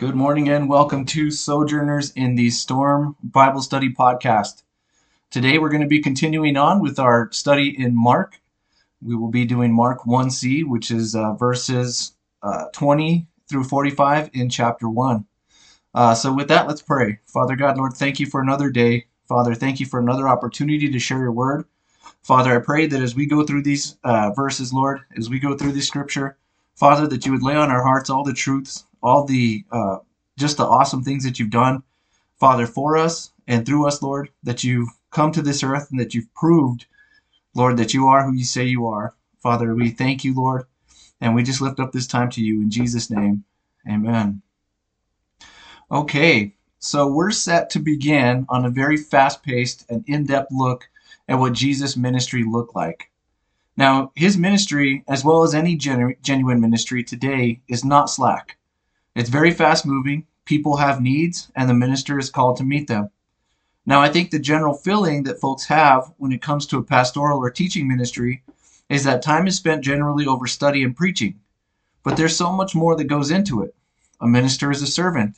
Good morning and welcome to Sojourners in the Storm Bible Study Podcast. Today we're going to be continuing on with our study in Mark. We will be doing Mark 1c, which is uh, verses uh, 20 through 45 in chapter 1. Uh, so, with that, let's pray. Father God, Lord, thank you for another day. Father, thank you for another opportunity to share your word. Father, I pray that as we go through these uh, verses, Lord, as we go through this scripture, Father, that you would lay on our hearts all the truths, all the uh, just the awesome things that you've done, Father, for us and through us, Lord, that you've come to this earth and that you've proved, Lord, that you are who you say you are. Father, we thank you, Lord, and we just lift up this time to you in Jesus' name. Amen. Okay, so we're set to begin on a very fast paced and in depth look at what Jesus' ministry looked like. Now, his ministry, as well as any genu- genuine ministry today, is not slack. It's very fast moving, people have needs, and the minister is called to meet them. Now, I think the general feeling that folks have when it comes to a pastoral or teaching ministry is that time is spent generally over study and preaching. But there's so much more that goes into it. A minister is a servant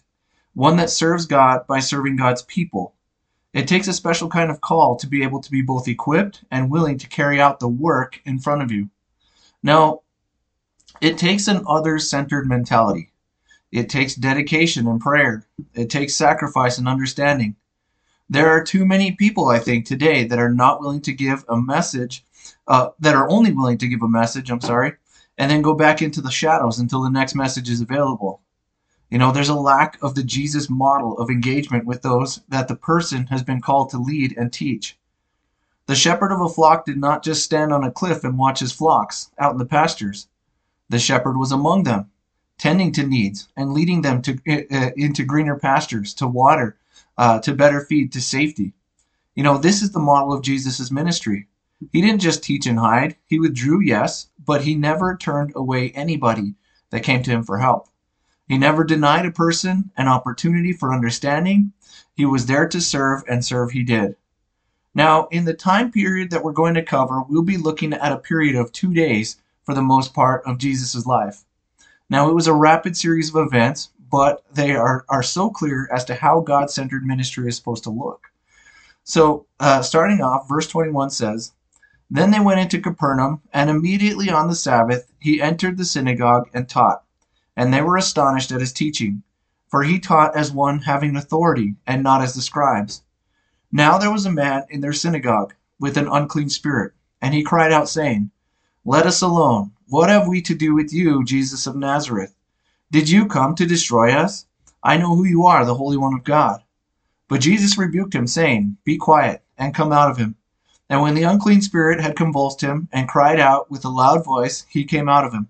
one that serves God by serving God's people. It takes a special kind of call to be able to be both equipped and willing to carry out the work in front of you. Now, it takes an other centered mentality. It takes dedication and prayer. It takes sacrifice and understanding. There are too many people, I think, today that are not willing to give a message, uh, that are only willing to give a message, I'm sorry, and then go back into the shadows until the next message is available. You know, there's a lack of the Jesus model of engagement with those that the person has been called to lead and teach. The shepherd of a flock did not just stand on a cliff and watch his flocks out in the pastures. The shepherd was among them, tending to needs and leading them to, uh, into greener pastures, to water, uh, to better feed, to safety. You know, this is the model of Jesus' ministry. He didn't just teach and hide. He withdrew, yes, but he never turned away anybody that came to him for help. He never denied a person an opportunity for understanding. He was there to serve, and serve he did. Now, in the time period that we're going to cover, we'll be looking at a period of two days for the most part of Jesus' life. Now, it was a rapid series of events, but they are, are so clear as to how God centered ministry is supposed to look. So, uh, starting off, verse 21 says, Then they went into Capernaum, and immediately on the Sabbath he entered the synagogue and taught and they were astonished at his teaching, for he taught as one having authority, and not as the scribes. Now there was a man in their synagogue with an unclean spirit, and he cried out, saying, Let us alone. What have we to do with you, Jesus of Nazareth? Did you come to destroy us? I know who you are, the Holy One of God. But Jesus rebuked him, saying, Be quiet, and come out of him. And when the unclean spirit had convulsed him, and cried out with a loud voice, he came out of him.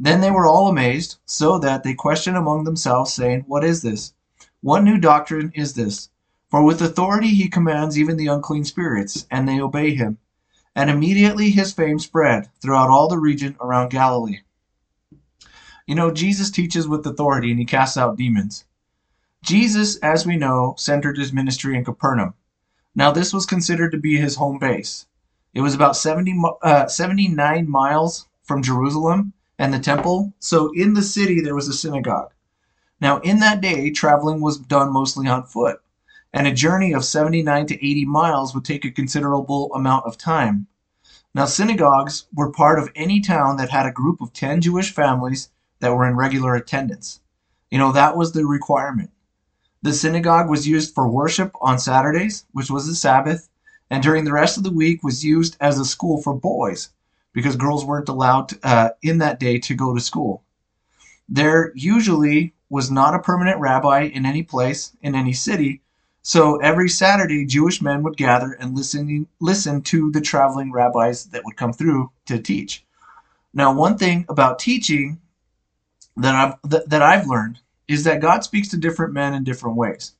Then they were all amazed, so that they questioned among themselves, saying, What is this? What new doctrine is this? For with authority he commands even the unclean spirits, and they obey him. And immediately his fame spread throughout all the region around Galilee. You know, Jesus teaches with authority and he casts out demons. Jesus, as we know, centered his ministry in Capernaum. Now, this was considered to be his home base. It was about 70, uh, 79 miles from Jerusalem and the temple. So in the city, there was a synagogue. Now, in that day, traveling was done mostly on foot, and a journey of 79 to 80 miles would take a considerable amount of time. Now, synagogues were part of any town that had a group of 10 Jewish families that were in regular attendance. You know, that was the requirement. The synagogue was used for worship on Saturdays, which was the Sabbath, and during the rest of the week was used as a school for boys, because girls weren't allowed uh, in that day to go to school. There usually was not a permanent rabbi in any place, in any city, so every Saturday Jewish men would gather and listen, listen to the traveling rabbis that would come through to teach. Now, one thing about teaching that I've, that, that I've learned is that God speaks to different men in different ways.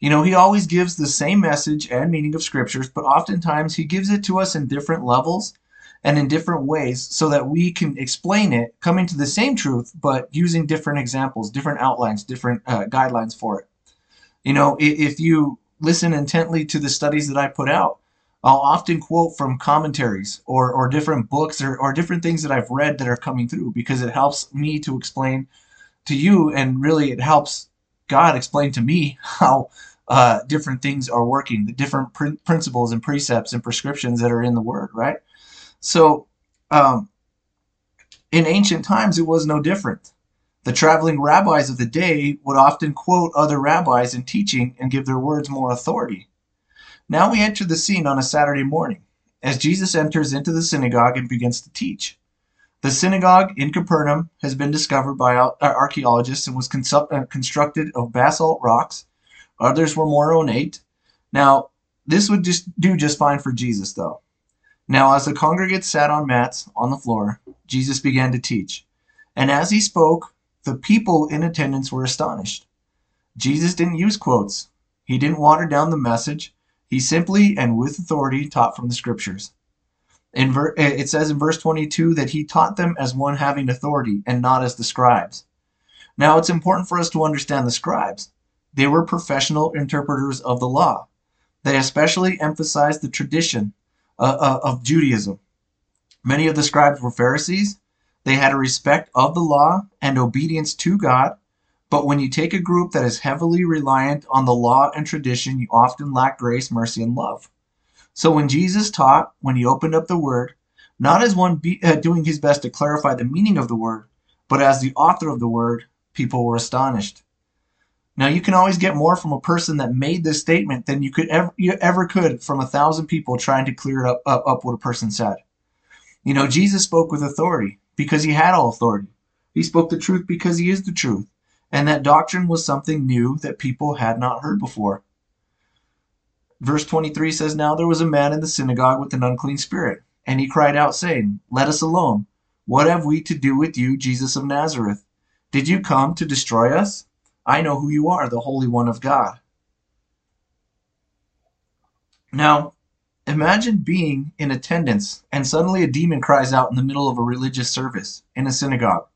You know, he always gives the same message and meaning of scriptures, but oftentimes he gives it to us in different levels and in different ways so that we can explain it coming to the same truth but using different examples different outlines different uh, guidelines for it you know if you listen intently to the studies that i put out i'll often quote from commentaries or, or different books or, or different things that i've read that are coming through because it helps me to explain to you, and really it helps God explain to me how uh, different things are working, the different pr- principles and precepts and prescriptions that are in the Word, right? So, um, in ancient times, it was no different. The traveling rabbis of the day would often quote other rabbis in teaching and give their words more authority. Now we enter the scene on a Saturday morning as Jesus enters into the synagogue and begins to teach. The synagogue in Capernaum has been discovered by archaeologists and was uh, constructed of basalt rocks. Others were more ornate. Now, this would just do just fine for Jesus, though. Now, as the congregants sat on mats on the floor, Jesus began to teach. And as he spoke, the people in attendance were astonished. Jesus didn't use quotes. He didn't water down the message. He simply and with authority taught from the scriptures. In ver- eh, it says in verse 22 that he taught them as one having authority and not as the scribes. Now, it's important for us to understand the scribes. They were professional interpreters of the law. They especially emphasized the tradition uh, uh, of Judaism. Many of the scribes were Pharisees, they had a respect of the law and obedience to God. But when you take a group that is heavily reliant on the law and tradition, you often lack grace, mercy, and love. So when Jesus taught, when he opened up the word, not as one be, uh, doing his best to clarify the meaning of the word, but as the author of the word, people were astonished. Now you can always get more from a person that made this statement than you could ever you ever could from a thousand people trying to clear up, up, up what a person said. You know, Jesus spoke with authority because he had all authority. He spoke the truth because he is the truth. And that doctrine was something new that people had not heard before. Verse 23 says, Now there was a man in the synagogue with an unclean spirit, and he cried out, saying, Let us alone. What have we to do with you, Jesus of Nazareth? Did you come to destroy us? I know who you are, the Holy One of God. Now, Imagine being in attendance and suddenly a demon cries out in the middle of a religious service in a synagogue.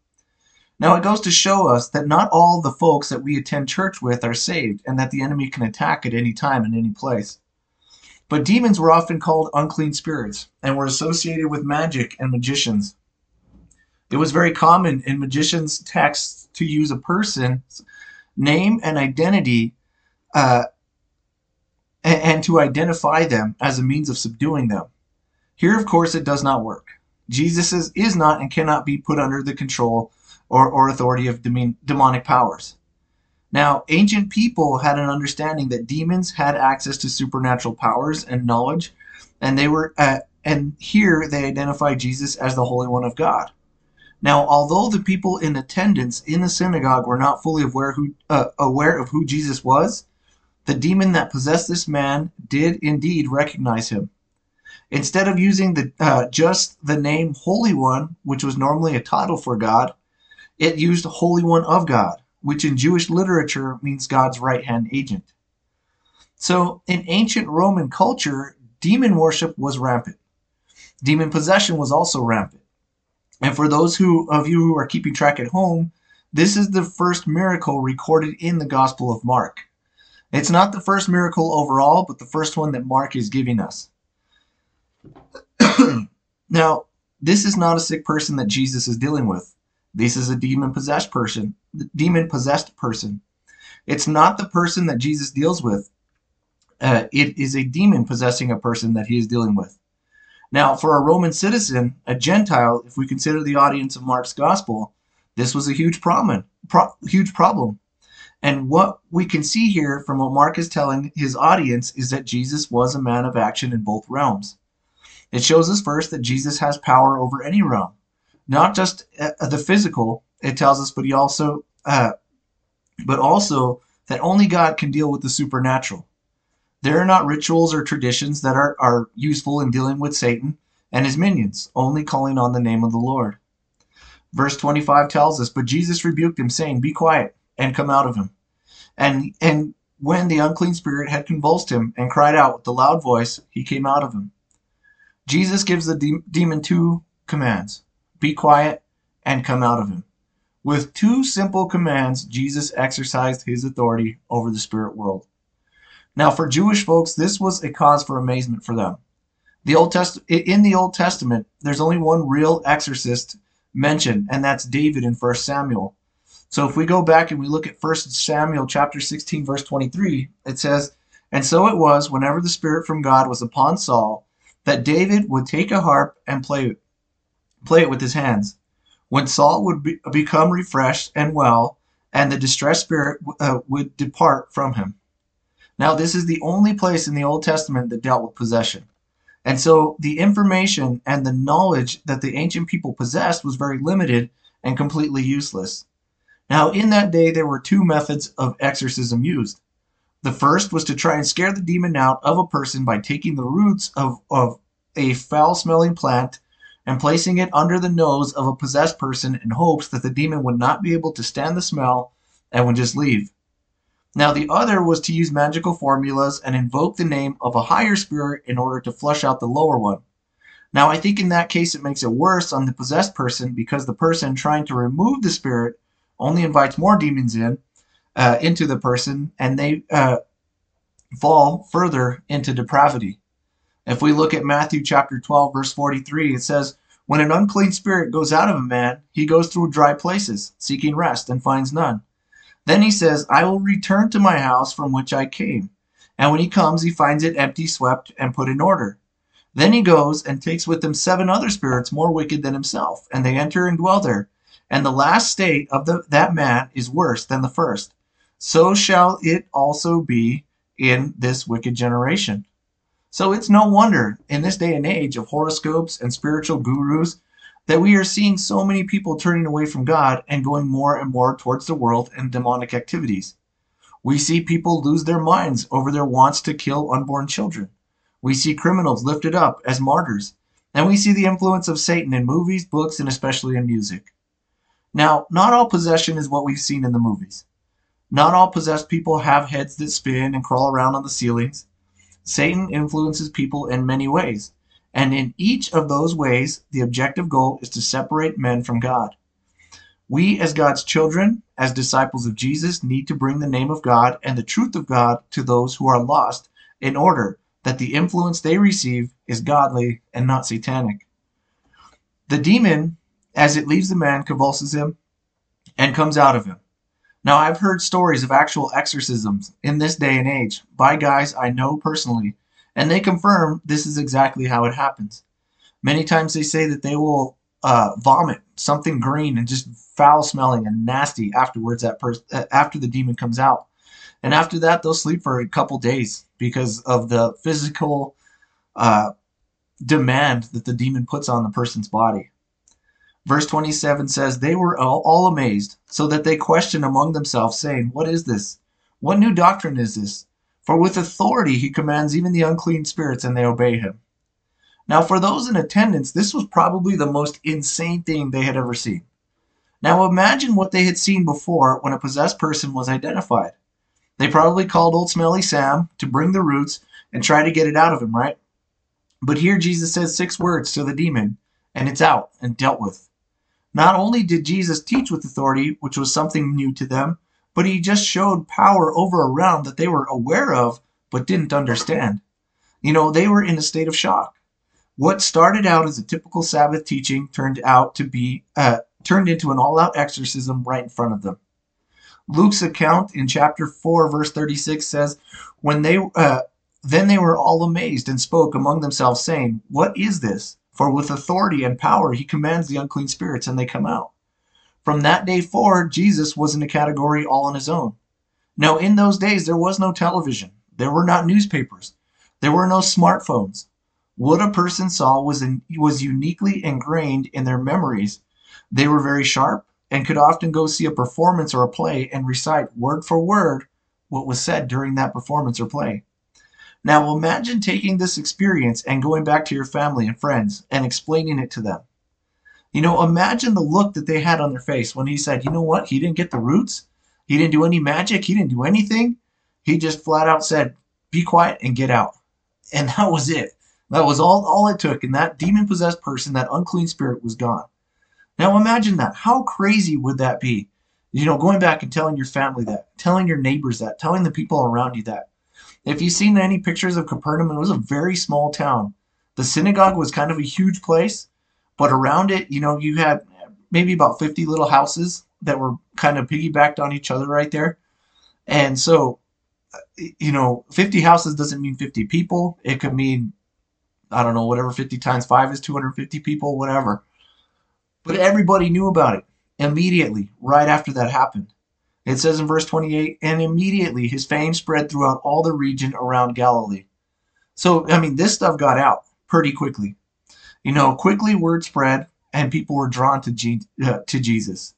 Now, it goes to show us that not all the folks that we attend church with are saved and that the enemy can attack at any time and any place. But demons were often called unclean spirits and were associated with magic and magicians. It was very common in magicians' texts to use a person's name and identity uh, and, and to identify them as a means of subduing them. Here, of course, it does not work. Jesus is, is not and cannot be put under the control or, or authority of demonic powers. Now, ancient people had an understanding that demons had access to supernatural powers and knowledge, and they were uh, and here they identify Jesus as the Holy One of God. Now, although the people in attendance in the synagogue were not fully aware who uh, aware of who Jesus was, the demon that possessed this man did indeed recognize him. Instead of using the uh, just the name Holy One, which was normally a title for God, it used Holy One of God, which in Jewish literature means God's right hand agent. So, in ancient Roman culture, demon worship was rampant. Demon possession was also rampant. And for those who of you who are keeping track at home, this is the first miracle recorded in the Gospel of Mark. It's not the first miracle overall, but the first one that Mark is giving us. now, this is not a sick person that Jesus is dealing with. This is a demon possessed person, demon possessed person. It's not the person that Jesus deals with. Uh, it is a demon possessing a person that he is dealing with. Now, for a Roman citizen, a Gentile, if we consider the audience of Mark's gospel, this was a huge problem. Pro- huge problem. And what we can see here from what Mark is telling his audience is that Jesus was a man of action in both realms. It shows us first that Jesus has power over any realm, not just uh, the physical. It tells us, but he also, uh, but also that only God can deal with the supernatural. There are not rituals or traditions that are, are useful in dealing with Satan and his minions, only calling on the name of the Lord. Verse 25 tells us, But Jesus rebuked him, saying, Be quiet and come out of him. And and when the unclean spirit had convulsed him and cried out with a loud voice, he came out of him. Jesus gives the de- demon two commands be quiet and come out of him. With two simple commands, Jesus exercised his authority over the spirit world. Now, for Jewish folks, this was a cause for amazement for them. The Old Test- in the Old Testament, there's only one real exorcist mentioned, and that's David in 1 Samuel. So if we go back and we look at 1 Samuel chapter 16 verse 23, it says, "And so it was whenever the spirit from God was upon Saul, that David would take a harp and play play it with his hands. When Saul would be, become refreshed and well, and the distressed spirit uh, would depart from him." Now, this is the only place in the Old Testament that dealt with possession. And so the information and the knowledge that the ancient people possessed was very limited and completely useless. Now, in that day, there were two methods of exorcism used. The first was to try and scare the demon out of a person by taking the roots of, of a foul smelling plant and placing it under the nose of a possessed person in hopes that the demon would not be able to stand the smell and would just leave. Now, the other was to use magical formulas and invoke the name of a higher spirit in order to flush out the lower one. Now, I think in that case it makes it worse on the possessed person because the person trying to remove the spirit only invites more demons in uh, into the person, and they uh, fall further into depravity. If we look at Matthew chapter 12, verse 43, it says, When an unclean spirit goes out of a man, he goes through dry places, seeking rest, and finds none. Then he says, I will return to my house from which I came. And when he comes, he finds it empty, swept, and put in order. Then he goes and takes with him seven other spirits more wicked than himself, and they enter and dwell there and the last state of the, that man is worse than the first. So shall it also be in this wicked generation. So it's no wonder in this day and age of horoscopes and spiritual gurus that we are seeing so many people turning away from God and going more and more towards the world and demonic activities. We see people lose their minds over their wants to kill unborn children. We see criminals lifted up as martyrs. And we see the influence of Satan in movies, books, and especially in music. Now, not all possession is what we've seen in the movies. Not all possessed people have heads that spin and crawl around on the ceilings. Satan influences people in many ways, and in each of those ways, the objective goal is to separate men from God. We, as God's children, as disciples of Jesus, need to bring the name of God and the truth of God to those who are lost in order that the influence they receive is godly and not satanic. The demon as it leaves the man, convulses him, and comes out of him. Now, I've heard stories of actual exorcisms in this day and age by guys I know personally, and they confirm this is exactly how it happens. Many times they say that they will uh, vomit something green and just foul smelling and nasty afterwards. That person uh, after the demon comes out, and after that they'll sleep for a couple days because of the physical uh, demand that the demon puts on the person's body. Verse 27 says, They were all, all amazed, so that they questioned among themselves, saying, What is this? What new doctrine is this? For with authority he commands even the unclean spirits, and they obey him. Now, for those in attendance, this was probably the most insane thing they had ever seen. Now, imagine what they had seen before when a possessed person was identified. They probably called old Smelly Sam to bring the roots and try to get it out of him, right? But here Jesus says six words to the demon, and it's out and dealt with. Not only did Jesus teach with authority, which was something new to them, but he just showed power over a realm that they were aware of but didn't understand. You know, they were in a state of shock. What started out as a typical Sabbath teaching turned out to be uh, turned into an all-out exorcism right in front of them. Luke's account in chapter 4 verse 36 says, "When they uh, then they were all amazed and spoke among themselves saying, "What is this?" For with authority and power he commands the unclean spirits, and they come out. From that day forward, Jesus was in a category all on his own. Now, in those days, there was no television, there were not newspapers, there were no smartphones. What a person saw was, in, was uniquely ingrained in their memories. They were very sharp and could often go see a performance or a play and recite word for word what was said during that performance or play. Now imagine taking this experience and going back to your family and friends and explaining it to them. You know, imagine the look that they had on their face when he said, you know what, he didn't get the roots, he didn't do any magic, he didn't do anything. He just flat out said, be quiet and get out. And that was it. That was all, all it took. And that demon possessed person, that unclean spirit was gone. Now imagine that. How crazy would that be? You know, going back and telling your family that, telling your neighbors that, telling the people around you that. If you've seen any pictures of Capernaum, it was a very small town. The synagogue was kind of a huge place, but around it, you know, you had maybe about 50 little houses that were kind of piggybacked on each other right there. And so, uh, you know, 50 houses doesn't mean 50 people. It could mean, I don't know, whatever 50 times 5 is 250 people, whatever. But everybody knew about it immediately, right after that happened. It says in verse 28 and immediately his fame spread throughout all the region around Galilee. So, I mean, this stuff got out pretty quickly. You know, quickly word spread and people were drawn to, G- uh, to Jesus.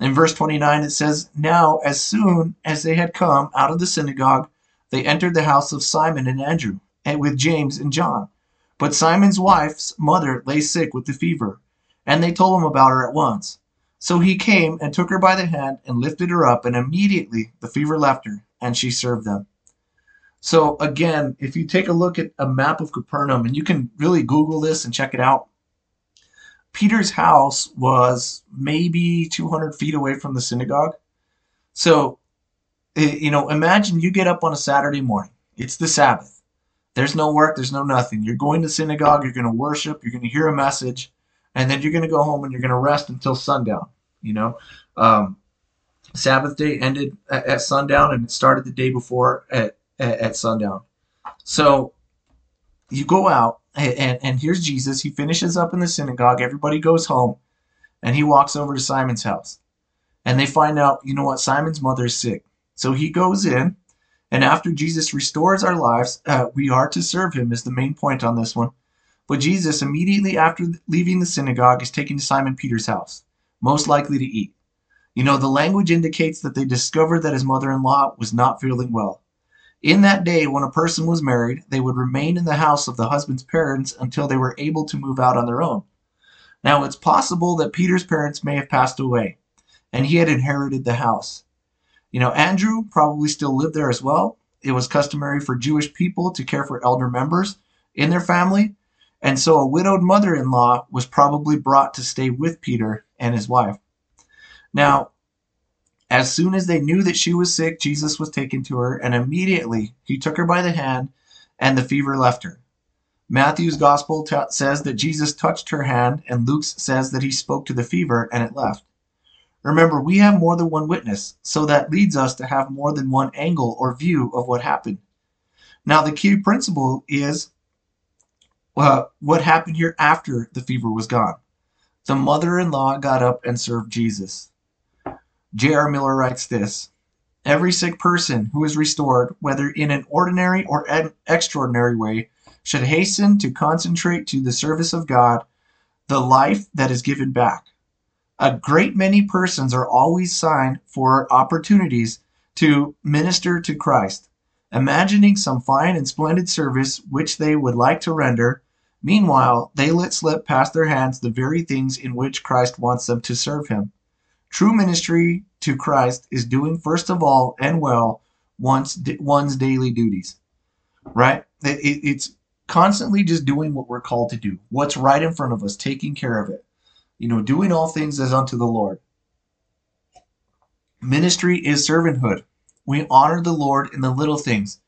In verse 29, it says, Now, as soon as they had come out of the synagogue, they entered the house of Simon and Andrew, and with James and John. But Simon's wife's mother lay sick with the fever, and they told him about her at once. So he came and took her by the hand and lifted her up, and immediately the fever left her, and she served them. So, again, if you take a look at a map of Capernaum, and you can really Google this and check it out, Peter's house was maybe 200 feet away from the synagogue. So, eh, you know, imagine you get up on a Saturday morning. It's the Sabbath. There's no work, there's no nothing. You're going to synagogue, you're going to worship, you're going to hear a message, and then you're going to go home and you're going to rest until sundown. You know, um, Sabbath day ended at, at, sundown and it started the day before at, at, at sundown. So you go out and, and here's Jesus. He finishes up in the synagogue. Everybody goes home, and he walks over to Simon's house. And they find out, you know what, Simon's mother is sick. So he goes in, and after Jesus restores our lives, uh, we are to serve him, is the main point on this one. But Jesus, immediately after leaving the synagogue, is taken to Simon Peter's house, most likely to eat. You know, the language indicates that they discovered that his mother in law was not feeling well. In that day, when a person was married, they would remain in the house of the husband's parents until they were able to move out on their own. Now, it's possible that Peter's parents may have passed away, and he had inherited the house. You know, Andrew probably still lived there as well. It was customary for Jewish people to care for elder members in their family, and so a widowed mother in law was probably brought to stay with Peter and his wife. Now, as soon as they knew that she was sick, Jesus was taken to her, and immediately he took her by the hand, and the fever left her. Matthew's gospel t- says that Jesus touched her hand, and Luke's says that he spoke to the fever and it left. Remember, we have more than one witness, so that leads us to have more than one angle or view of what happened. Now, the key principle is uh, what happened here after the fever was gone. The mother in law got up and served Jesus. J.R. Miller writes this Every sick person who is restored, whether in an ordinary or an extraordinary way, should hasten to concentrate to the service of God the life that is given back. A great many persons are always signed for opportunities to minister to Christ, imagining some fine and splendid service which they would like to render. Meanwhile, they let slip past their hands the very things in which Christ wants them to serve Him. True ministry to Christ is doing first of all and well one's one's daily duties. Right? It, it, it's constantly just doing what we're called to do. What's right in front of us, taking care of it. You know, doing all things as unto the Lord. Ministry is servanthood. We honor the Lord in the little things,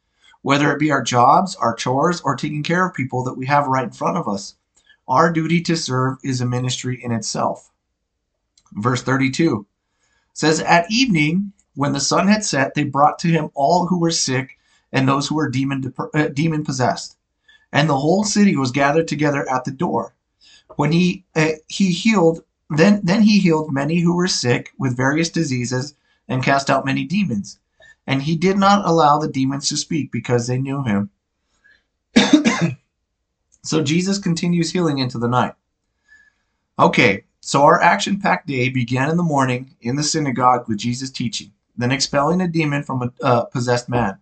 whether it be our jobs, our chores, or taking care of people that we have right in front of us. Our duty to serve is a ministry in itself. Verse 32 says, At evening, when the sun had set, they brought to him all who were sick and those who were demon, uh, demon possessed. And the whole city was gathered together at the door. When he uh, he healed, then then he healed many who were sick with various diseases and cast out many demons. And he did not allow the demons to speak because they knew him. so Jesus continues healing into the night. Okay, so our action packed day began in the morning in the synagogue with Jesus teaching, then expelling a demon from a uh, possessed man.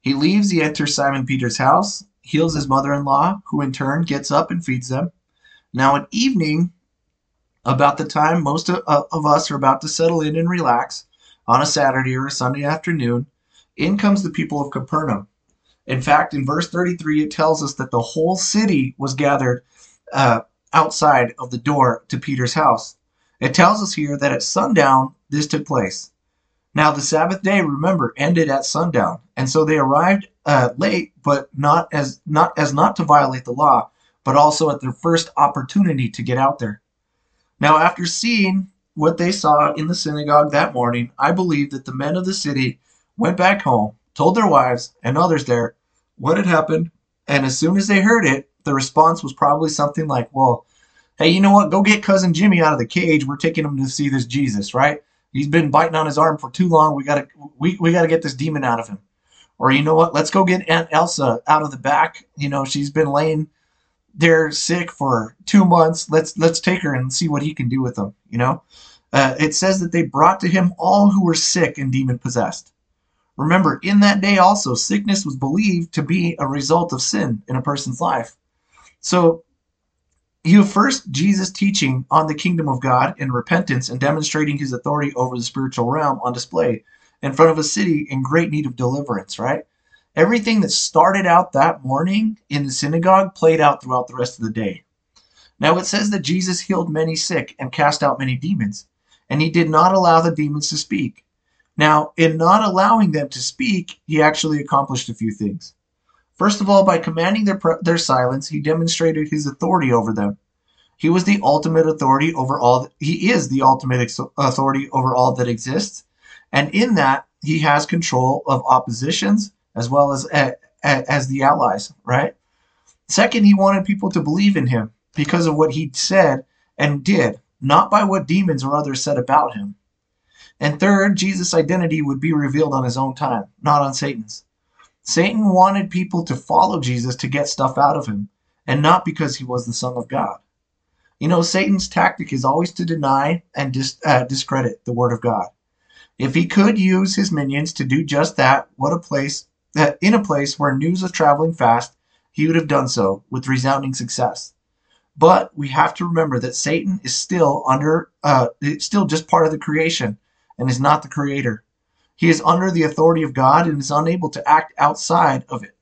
He leaves, he enters Simon Peter's house, heals his mother in law, who in turn gets up and feeds them. Now, at evening, about the time most of, of us are about to settle in and relax on a Saturday or a Sunday afternoon, in comes the people of Capernaum. In fact, in verse 33, it tells us that the whole city was gathered uh, outside of the door to Peter's house. It tells us here that at sundown this took place. Now the Sabbath day, remember, ended at sundown, and so they arrived uh, late, but not as not as not to violate the law, but also at their first opportunity to get out there. Now, after seeing what they saw in the synagogue that morning, I believe that the men of the city went back home, told their wives and others there what had happened, and as soon as they heard it, the response was probably something like, Well, hey, you know what? Go get cousin Jimmy out of the cage. We're taking him to see this Jesus, right? He's been biting on his arm for too long. We gotta we, we gotta get this demon out of him. Or you know what? Let's go get Aunt Elsa out of the back. You know, she's been laying there sick for two months. Let's let's take her and see what he can do with them. You know, uh, it says that they brought to him all who were sick and demon possessed. Remember, in that day also, sickness was believed to be a result of sin in a person's life. So you first Jesus teaching on the kingdom of God and repentance and demonstrating his authority over the spiritual realm on display in front of a city in great need of deliverance, right? Everything that started out that morning in the synagogue played out throughout the rest of the day. Now it says that Jesus healed many sick and cast out many demons, and he did not allow the demons to speak. Now, in not allowing them to speak, he actually accomplished a few things. First of all, by commanding their, their silence, he demonstrated his authority over them. He was the ultimate authority over all, he is the ultimate authority over all that exists. And in that, he has control of oppositions as well as, as the allies, right? Second, he wanted people to believe in him because of what he said and did, not by what demons or others said about him. And third, Jesus' identity would be revealed on his own time, not on Satan's. Satan wanted people to follow Jesus to get stuff out of him, and not because he was the Son of God. You know, Satan's tactic is always to deny and dis- uh, discredit the Word of God. If he could use his minions to do just that, what a place that in a place where news was traveling fast, he would have done so with resounding success. But we have to remember that Satan is still under, uh, still just part of the creation, and is not the creator. He is under the authority of God and is unable to act outside of it.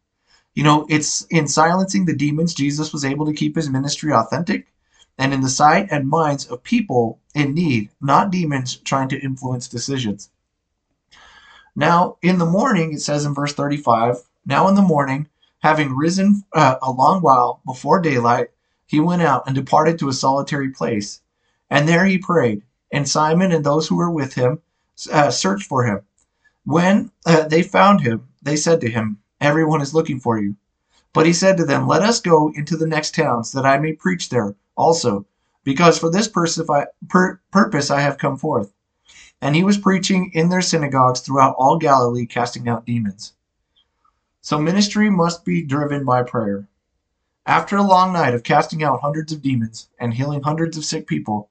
You know, it's in silencing the demons Jesus was able to keep his ministry authentic and in the sight and minds of people in need, not demons trying to influence decisions. Now, in the morning, it says in verse 35, now in the morning, having risen uh, a long while before daylight, he went out and departed to a solitary place. And there he prayed. And Simon and those who were with him uh, searched for him. When uh, they found him, they said to him, Everyone is looking for you. But he said to them, Let us go into the next towns, that I may preach there also, because for this purpose I have come forth. And he was preaching in their synagogues throughout all Galilee, casting out demons. So ministry must be driven by prayer. After a long night of casting out hundreds of demons and healing hundreds of sick people,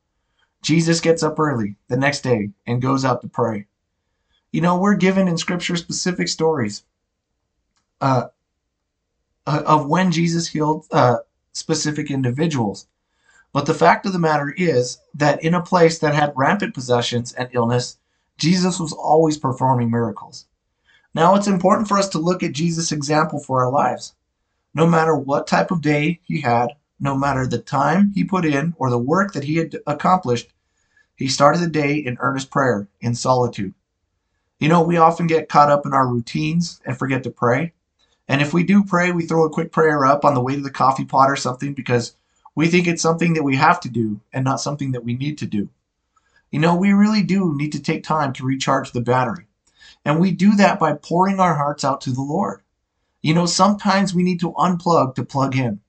Jesus gets up early the next day and goes out to pray. You know, we're given in Scripture specific stories uh, uh, of when Jesus healed uh, specific individuals. But the fact of the matter is that in a place that had rampant possessions and illness, Jesus was always performing miracles. Now it's important for us to look at Jesus' example for our lives. No matter what type of day he had, no matter the time he put in or the work that he had accomplished, he started the day in earnest prayer, in solitude. You know, we often get caught up in our routines and forget to pray. And if we do pray, we throw a quick prayer up on the way to the coffee pot or something because we think it's something that we have to do and not something that we need to do. You know, we really do need to take time to recharge the battery. And we do that by pouring our hearts out to the Lord. You know, sometimes we need to unplug to plug in.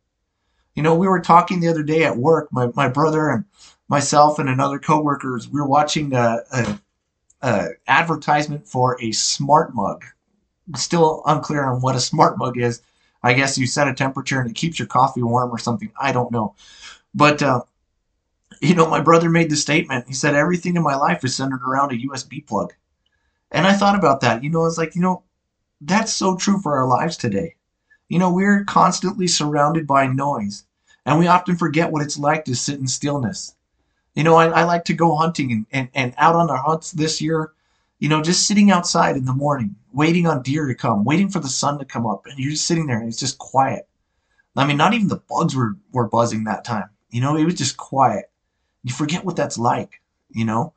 You know, we were talking the other day at work, my, my brother and myself and another coworkers, we were watching a, a uh, advertisement for a smart mug. Still unclear on what a smart mug is. I guess you set a temperature and it keeps your coffee warm or something. I don't know. But, uh, you know, my brother made the statement. He said, everything in my life is centered around a USB plug. And I thought about that. You know, it's like, you know, that's so true for our lives today. You know, we're constantly surrounded by noise, and we often forget what it's like to sit in stillness. You know, I, I like to go hunting and, and, and out on our hunts this year, you know, just sitting outside in the morning, waiting on deer to come, waiting for the sun to come up, and you're just sitting there and it's just quiet. I mean, not even the bugs were, were buzzing that time. You know, it was just quiet. You forget what that's like, you know?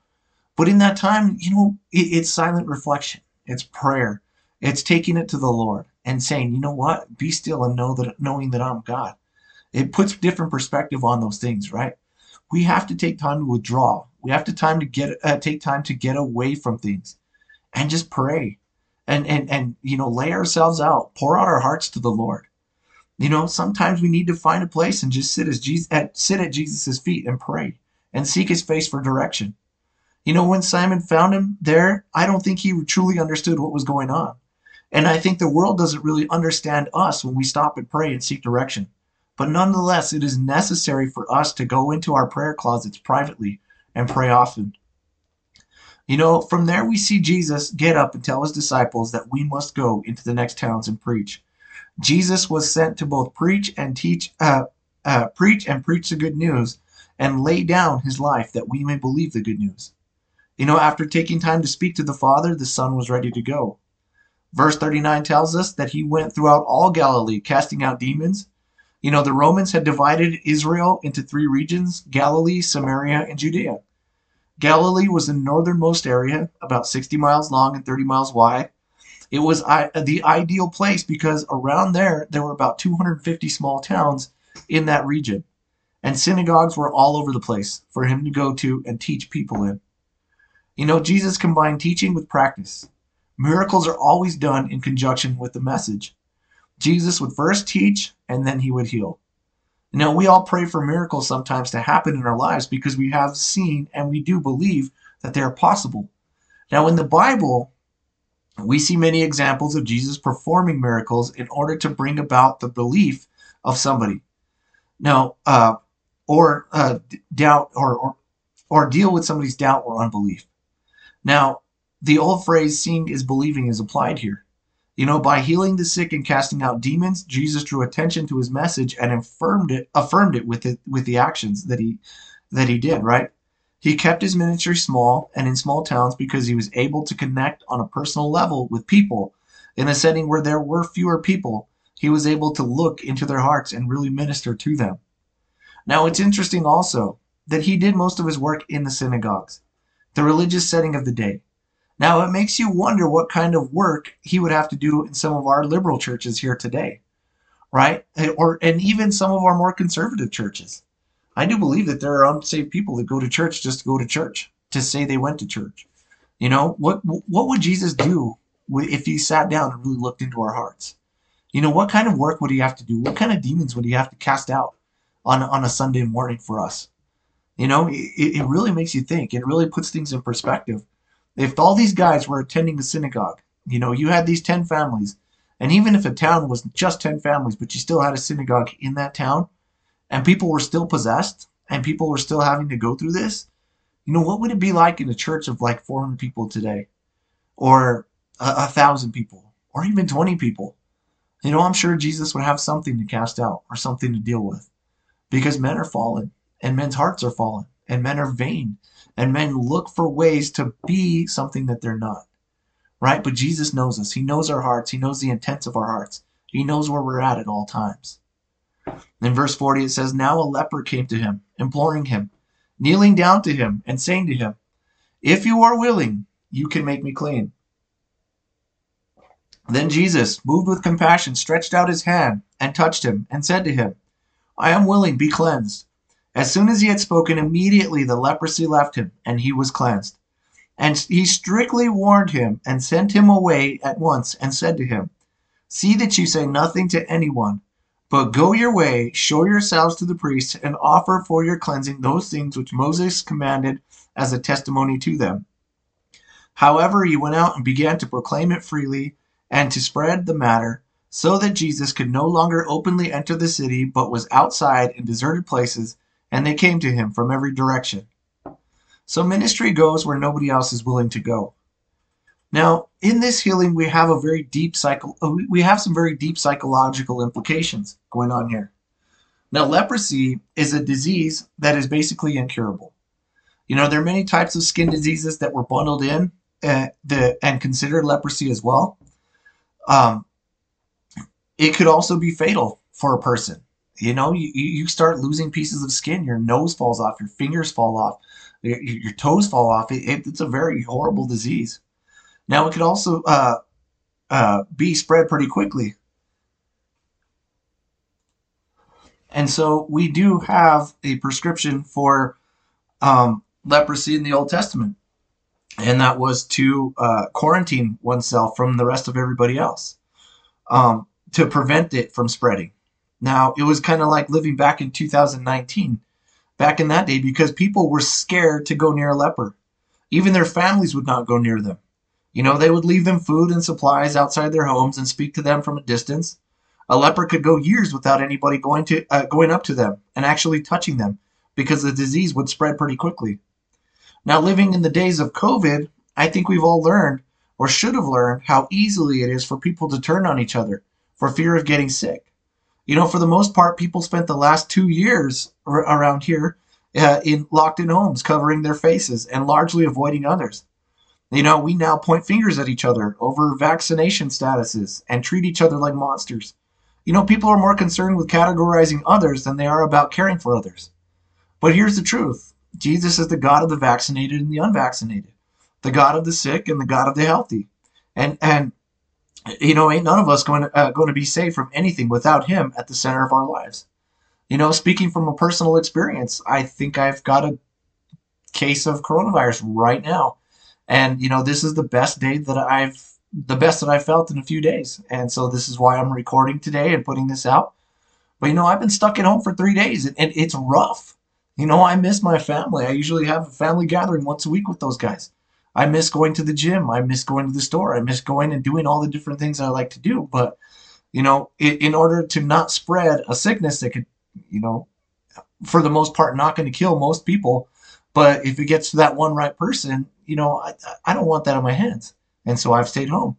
But in that time, you know, it, it's silent reflection. It's prayer. It's taking it to the Lord and saying, you know what? Be still and know that knowing that I'm God. It puts different perspective on those things, right? we have to take time to withdraw We have to time to get uh, take time to get away from things and just pray and and and you know lay ourselves out, pour out our hearts to the Lord. You know, sometimes we need to find a place and just sit as Jesus at sit at Jesus's feet and pray and seek his face for direction. You know, when Simon found him there, I don't think he truly understood what was going on. And I think the world doesn't really understand us when we stop and pray and seek direction. But nonetheless, it is necessary for us to go into our prayer closets privately and pray often. You know, from there we see Jesus get up and tell his disciples that we must go into the next towns and preach. Jesus was sent to both preach and teach, uh, uh, preach and preach the good news, and lay down his life that we may believe the good news. You know, after taking time to speak to the Father, the Son was ready to go. Verse 39 tells us that he went throughout all Galilee, casting out demons. You know, the Romans had divided Israel into three regions Galilee, Samaria, and Judea. Galilee was the northernmost area, about 60 miles long and 30 miles wide. It was the ideal place because around there, there were about 250 small towns in that region. And synagogues were all over the place for him to go to and teach people in. You know, Jesus combined teaching with practice. Miracles are always done in conjunction with the message. Jesus would first teach and then he would heal. Now, we all pray for miracles sometimes to happen in our lives because we have seen and we do believe that they are possible. Now, in the Bible, we see many examples of Jesus performing miracles in order to bring about the belief of somebody. Now, uh, or uh, doubt or, or or deal with somebody's doubt or unbelief. Now, the old phrase seeing is believing is applied here. You know, by healing the sick and casting out demons, Jesus drew attention to his message and affirmed it, affirmed it with it with the actions that he that he did, right? He kept his ministry small and in small towns because he was able to connect on a personal level with people. In a setting where there were fewer people, he was able to look into their hearts and really minister to them. Now, it's interesting also that he did most of his work in the synagogues, the religious setting of the day. Now, it makes you wonder what kind of work he would have to do in some of our liberal churches here today, right? Eh, or and even some of our more conservative churches. I do believe that there are unsaved people that go to church just to go to church, to say they went to church. You know, what what would Jesus do if he sat down and really looked into our hearts? You know, what kind of work would he have to do? What kind of demons would he have to cast out on on a Sunday morning for us? You know, it, it really makes you think. It really puts things in perspective if all these guys were attending the synagogue, you know, you had these 10 families, and even if a town was just 10 families, but you still had a synagogue in that town, and people were still possessed, and people were still having to go through this, you know, what would it be like in a church of like 400 people today? Or a, a thousand people? Or even 20 people? You know, I'm sure Jesus would have something to cast out or something to deal with. Because men are fallen, and men's hearts are fallen, and men are vain, and men look for ways to be something that they're not. Right? But Jesus knows us. He knows our hearts. He knows the intents of our hearts. He knows where we're at at all times. In verse 40, it says, Now a leper came to him, imploring him, kneeling down to him, and saying to him, If you are willing, you can make me clean. Then Jesus, moved with compassion, stretched out his hand and touched him, and said to him, I am willing, be cleansed. As soon as he had spoken, immediately the leprosy left him, and he was cleansed. And he strictly warned him and sent him away at once, and said to him, See that you say nothing to anyone, but go your way, show yourselves to the priests, and offer for your cleansing those things which Moses commanded as a testimony to them. However, he went out and began to proclaim it freely and to spread the matter, so that Jesus could no longer openly enter the city, but was outside in deserted places and they came to him from every direction. So ministry goes where nobody else is willing to go. Now, in this healing, we have a very deep cycle. Uh, we have some very deep psychological implications going on here. Now, leprosy is a disease that is basically incurable. You know, there are many types of skin diseases that were bundled in uh, the, and considered leprosy as well. Um, it could also be fatal for a person. You know, you, you start losing pieces of skin. Your nose falls off. Your fingers fall off. Your, your toes fall off. It, it, it's a very horrible disease. Now, it could also uh, uh, be spread pretty quickly. And so we do have a prescription for um, leprosy in the Old Testament, and that was to uh, quarantine oneself from the rest of everybody else um, to prevent it from spreading. Now, it was kind of like living back in 2019, back in that day, because people were scared to go near a leper. Even their families would not go near them. You know, they would leave them food and supplies outside their homes and speak to them from a distance. A leper could go years without anybody going to uh, going up to them and actually touching them because the disease would spread pretty quickly. Now, living in the days of COVID, I think we've all learned or should have learned how easily it is for people to turn on each other for fear of getting sick. You know, for the most part, people spent the last two years around here uh, in locked in homes, covering their faces and largely avoiding others. You know, we now point fingers at each other over vaccination statuses and treat each other like monsters. You know, people are more concerned with categorizing others than they are about caring for others. But here's the truth Jesus is the God of the vaccinated and the unvaccinated, the God of the sick and the God of the healthy. And, and you know, ain't none of us going to, uh, going to be saved from anything without Him at the center of our lives. You know, speaking from a personal experience, I think I've got a case of coronavirus right now. And, you know, this is the best day that I've, the best that I've felt in a few days. And so this is why I'm recording today and putting this out. But, you know, I've been stuck at home for three days and, and it's rough. You know, I miss my family. I usually have a family gathering once a week with those guys. I miss going to the gym. I miss going to the store. I miss going and doing all the different things I like to do. But, you know, in, in order to not spread a sickness that could, you know, for the most part, not going to kill most people. But if it gets to that one right person, you know, I, I don't want that on my hands. And so I've stayed home.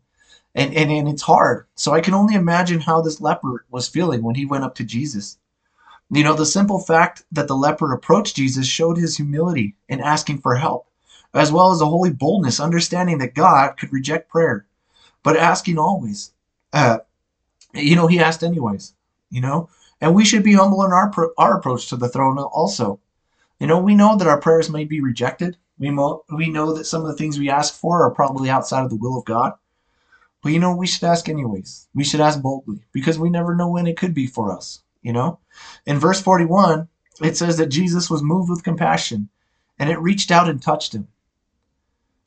And, and, and it's hard. So I can only imagine how this leper was feeling when he went up to Jesus. You know, the simple fact that the leper approached Jesus showed his humility in asking for help, as well as a holy boldness, understanding that God could reject prayer, but asking always. Uh, you know, he asked anyways, you know, and we should be humble in our, our approach to the throne also. You know, we know that our prayers may be rejected. We, mo- we know that some of the things we ask for are probably outside of the will of God. But you know, we should ask anyways. We should ask boldly because we never know when it could be for us you know? In verse 41, it says that Jesus was moved with compassion and it reached out and touched him.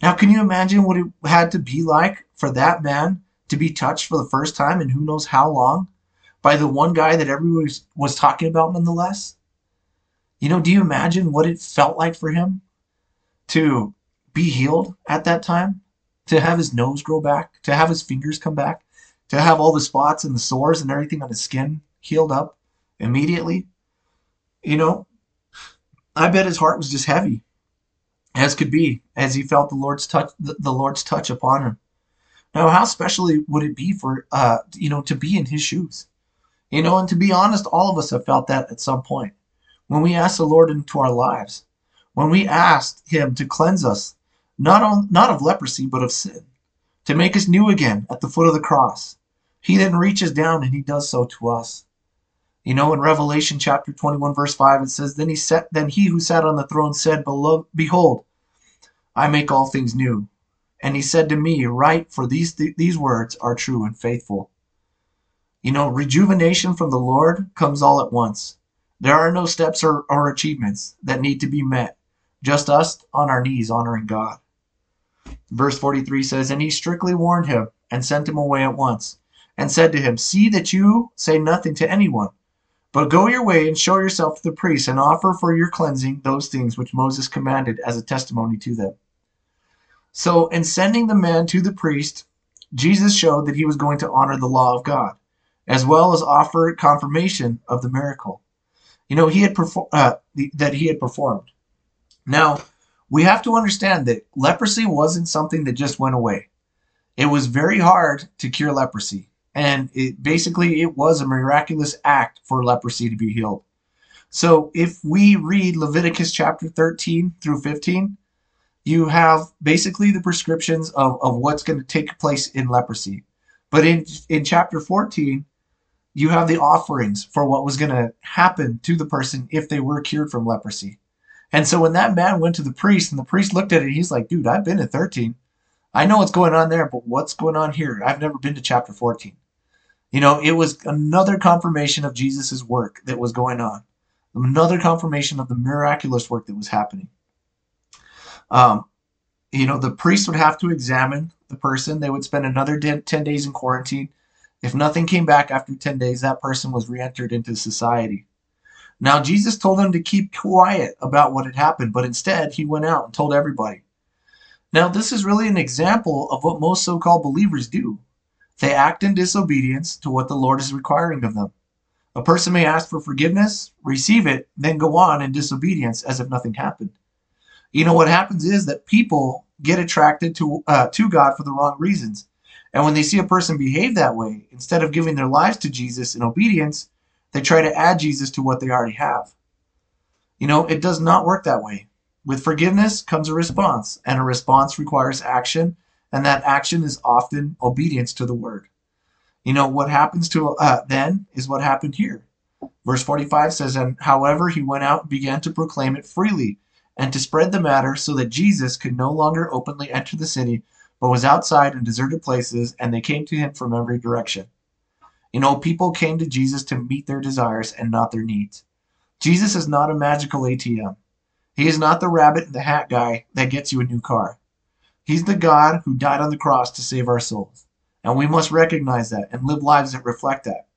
Now, can you imagine what it had to be like for that man to be touched for the first time in who knows how long by the one guy that everyone was talking about nonetheless? You know, do you imagine what it felt like for him to be healed at that time? To have his nose grow back, to have his fingers come back, to have all the spots and the sores and everything on his skin healed up? immediately. You know, I bet his heart was just heavy, as could be, as he felt the Lord's touch, the Lord's touch upon him. Now, how specially would it be for, uh, you know, to be in his shoes? You know, and to be honest, all of us have felt that at some point. When we asked the Lord into our lives, when we asked him to cleanse us, not on, not of leprosy, but of sin, to make us new again at the foot of the cross. He then reaches down and he does so to us. You know, in Revelation chapter 21, verse 5, it says, Then he sat, then he who sat on the throne said, Behold, I make all things new. And he said to me, Write, for these th- these words are true and faithful. You know, rejuvenation from the Lord comes all at once. There are no steps or, or achievements that need to be met, just us on our knees honoring God. Verse 43 says, And he strictly warned him and sent him away at once, and said to him, See that you say nothing to anyone but go your way and show yourself to the priests and offer for your cleansing those things which Moses commanded as a testimony to them. So, in sending the man to the priest, Jesus showed that he was going to honor the law of God, as well as offer confirmation of the miracle. You know, he had perfor- uh, that he had performed. Now, we have to understand that leprosy wasn't something that just went away. It was very hard to cure leprosy and it basically it was a miraculous act for leprosy to be healed. So if we read Leviticus chapter 13 through 15, you have basically the prescriptions of, of what's going to take place in leprosy. But in in chapter 14, you have the offerings for what was going to happen to the person if they were cured from leprosy. And so when that man went to the priest and the priest looked at it, he's like, dude, I've been in 13. I know what's going on there, but what's going on here? I've never been to chapter 14. You know, it was another confirmation of Jesus' work that was going on, another confirmation of the miraculous work that was happening. Um, you know, the priest would have to examine the person. They would spend another 10 days in quarantine. If nothing came back after 10 days, that person was re entered into society. Now, Jesus told them to keep quiet about what had happened, but instead, he went out and told everybody. Now, this is really an example of what most so called believers do. They act in disobedience to what the Lord is requiring of them. A person may ask for forgiveness, receive it, then go on in disobedience as if nothing happened. You know what happens is that people get attracted to uh, to God for the wrong reasons, and when they see a person behave that way, instead of giving their lives to Jesus in obedience, they try to add Jesus to what they already have. You know, it does not work that way. With forgiveness comes a response, and a response requires action, and that action is often obedience to the word. You know, what happens to uh, then is what happened here. Verse 45 says, And however, he went out and began to proclaim it freely and to spread the matter so that Jesus could no longer openly enter the city, but was outside in deserted places, and they came to him from every direction. You know, people came to Jesus to meet their desires and not their needs. Jesus is not a magical ATM. He is not the rabbit in the hat guy that gets you a new car. He's the God who died on the cross to save our souls. And we must recognize that and live lives that reflect that.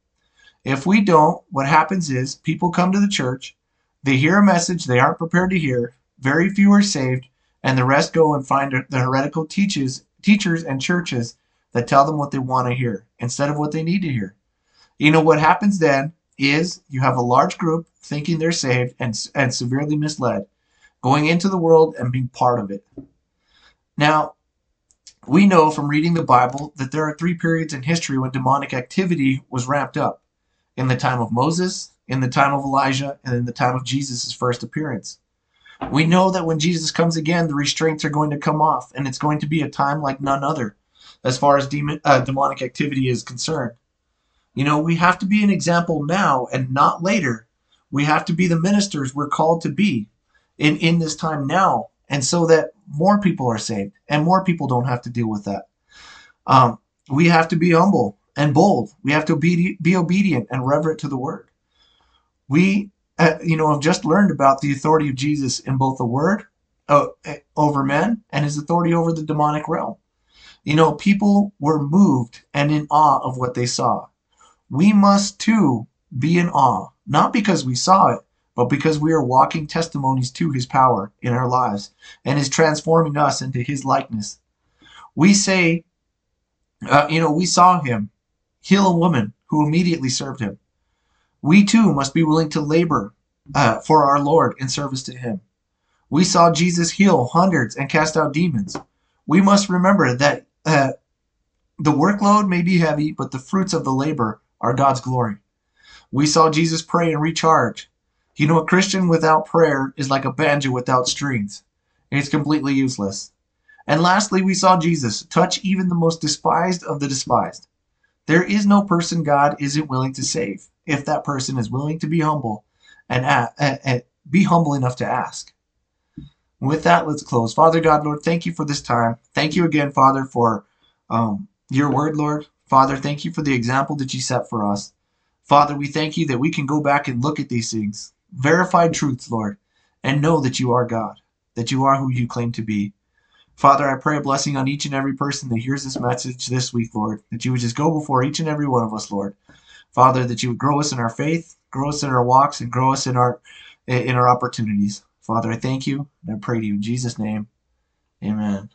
If we don't, what happens is people come to the church, they hear a message they aren't prepared to hear, very few are saved, and the rest go and find the heretical teaches, teachers and churches that tell them what they want to hear instead of what they need to hear. You know what happens then is you have a large group thinking they're saved and, and severely misled going into the world and being part of it. Now, we know from reading the Bible that there are three periods in history when demonic activity was ramped up in the time of Moses, in the time of Elijah, and in the time of Jesus' first appearance. We know that when Jesus comes again, the restraints are going to come off, and it's going to be a time like none other as far as demon, uh, demonic activity is concerned. You know, we have to be an example now and not later. We have to be the ministers we're called to be in, in this time now, and so that more people are saved and more people don't have to deal with that. Um, we have to be humble and bold. We have to be, be obedient and reverent to the word. We, uh, you know, have just learned about the authority of Jesus in both the word uh, over men and his authority over the demonic realm. You know, people were moved and in awe of what they saw. We must too be in awe, not because we saw it, but because we are walking testimonies to his power in our lives and is transforming us into his likeness. We say, uh, you know, we saw him heal a woman who immediately served him. We too must be willing to labor uh, for our Lord in service to him. We saw Jesus heal hundreds and cast out demons. We must remember that uh, the workload may be heavy, but the fruits of the labor are God's glory. We saw Jesus pray and recharge. You know, a Christian without prayer is like a banjo without strings. It's completely useless. And lastly, we saw Jesus touch even the most despised of the despised. There is no person God isn't willing to save if that person is willing to be humble and, and be humble enough to ask. With that, let's close. Father God, Lord, thank you for this time. Thank you again, Father, for um, your word, Lord. Father, thank you for the example that you set for us. Father, we thank you that we can go back and look at these things verified truths, Lord, and know that you are God, that you are who you claim to be. Father, I pray a blessing on each and every person that hears this message this week, Lord, that you would just go before each and every one of us, Lord. Father, that you would grow us in our faith, grow us in our walks, and grow us in our in our opportunities. Father, I thank you and I pray to you in Jesus' name. Amen.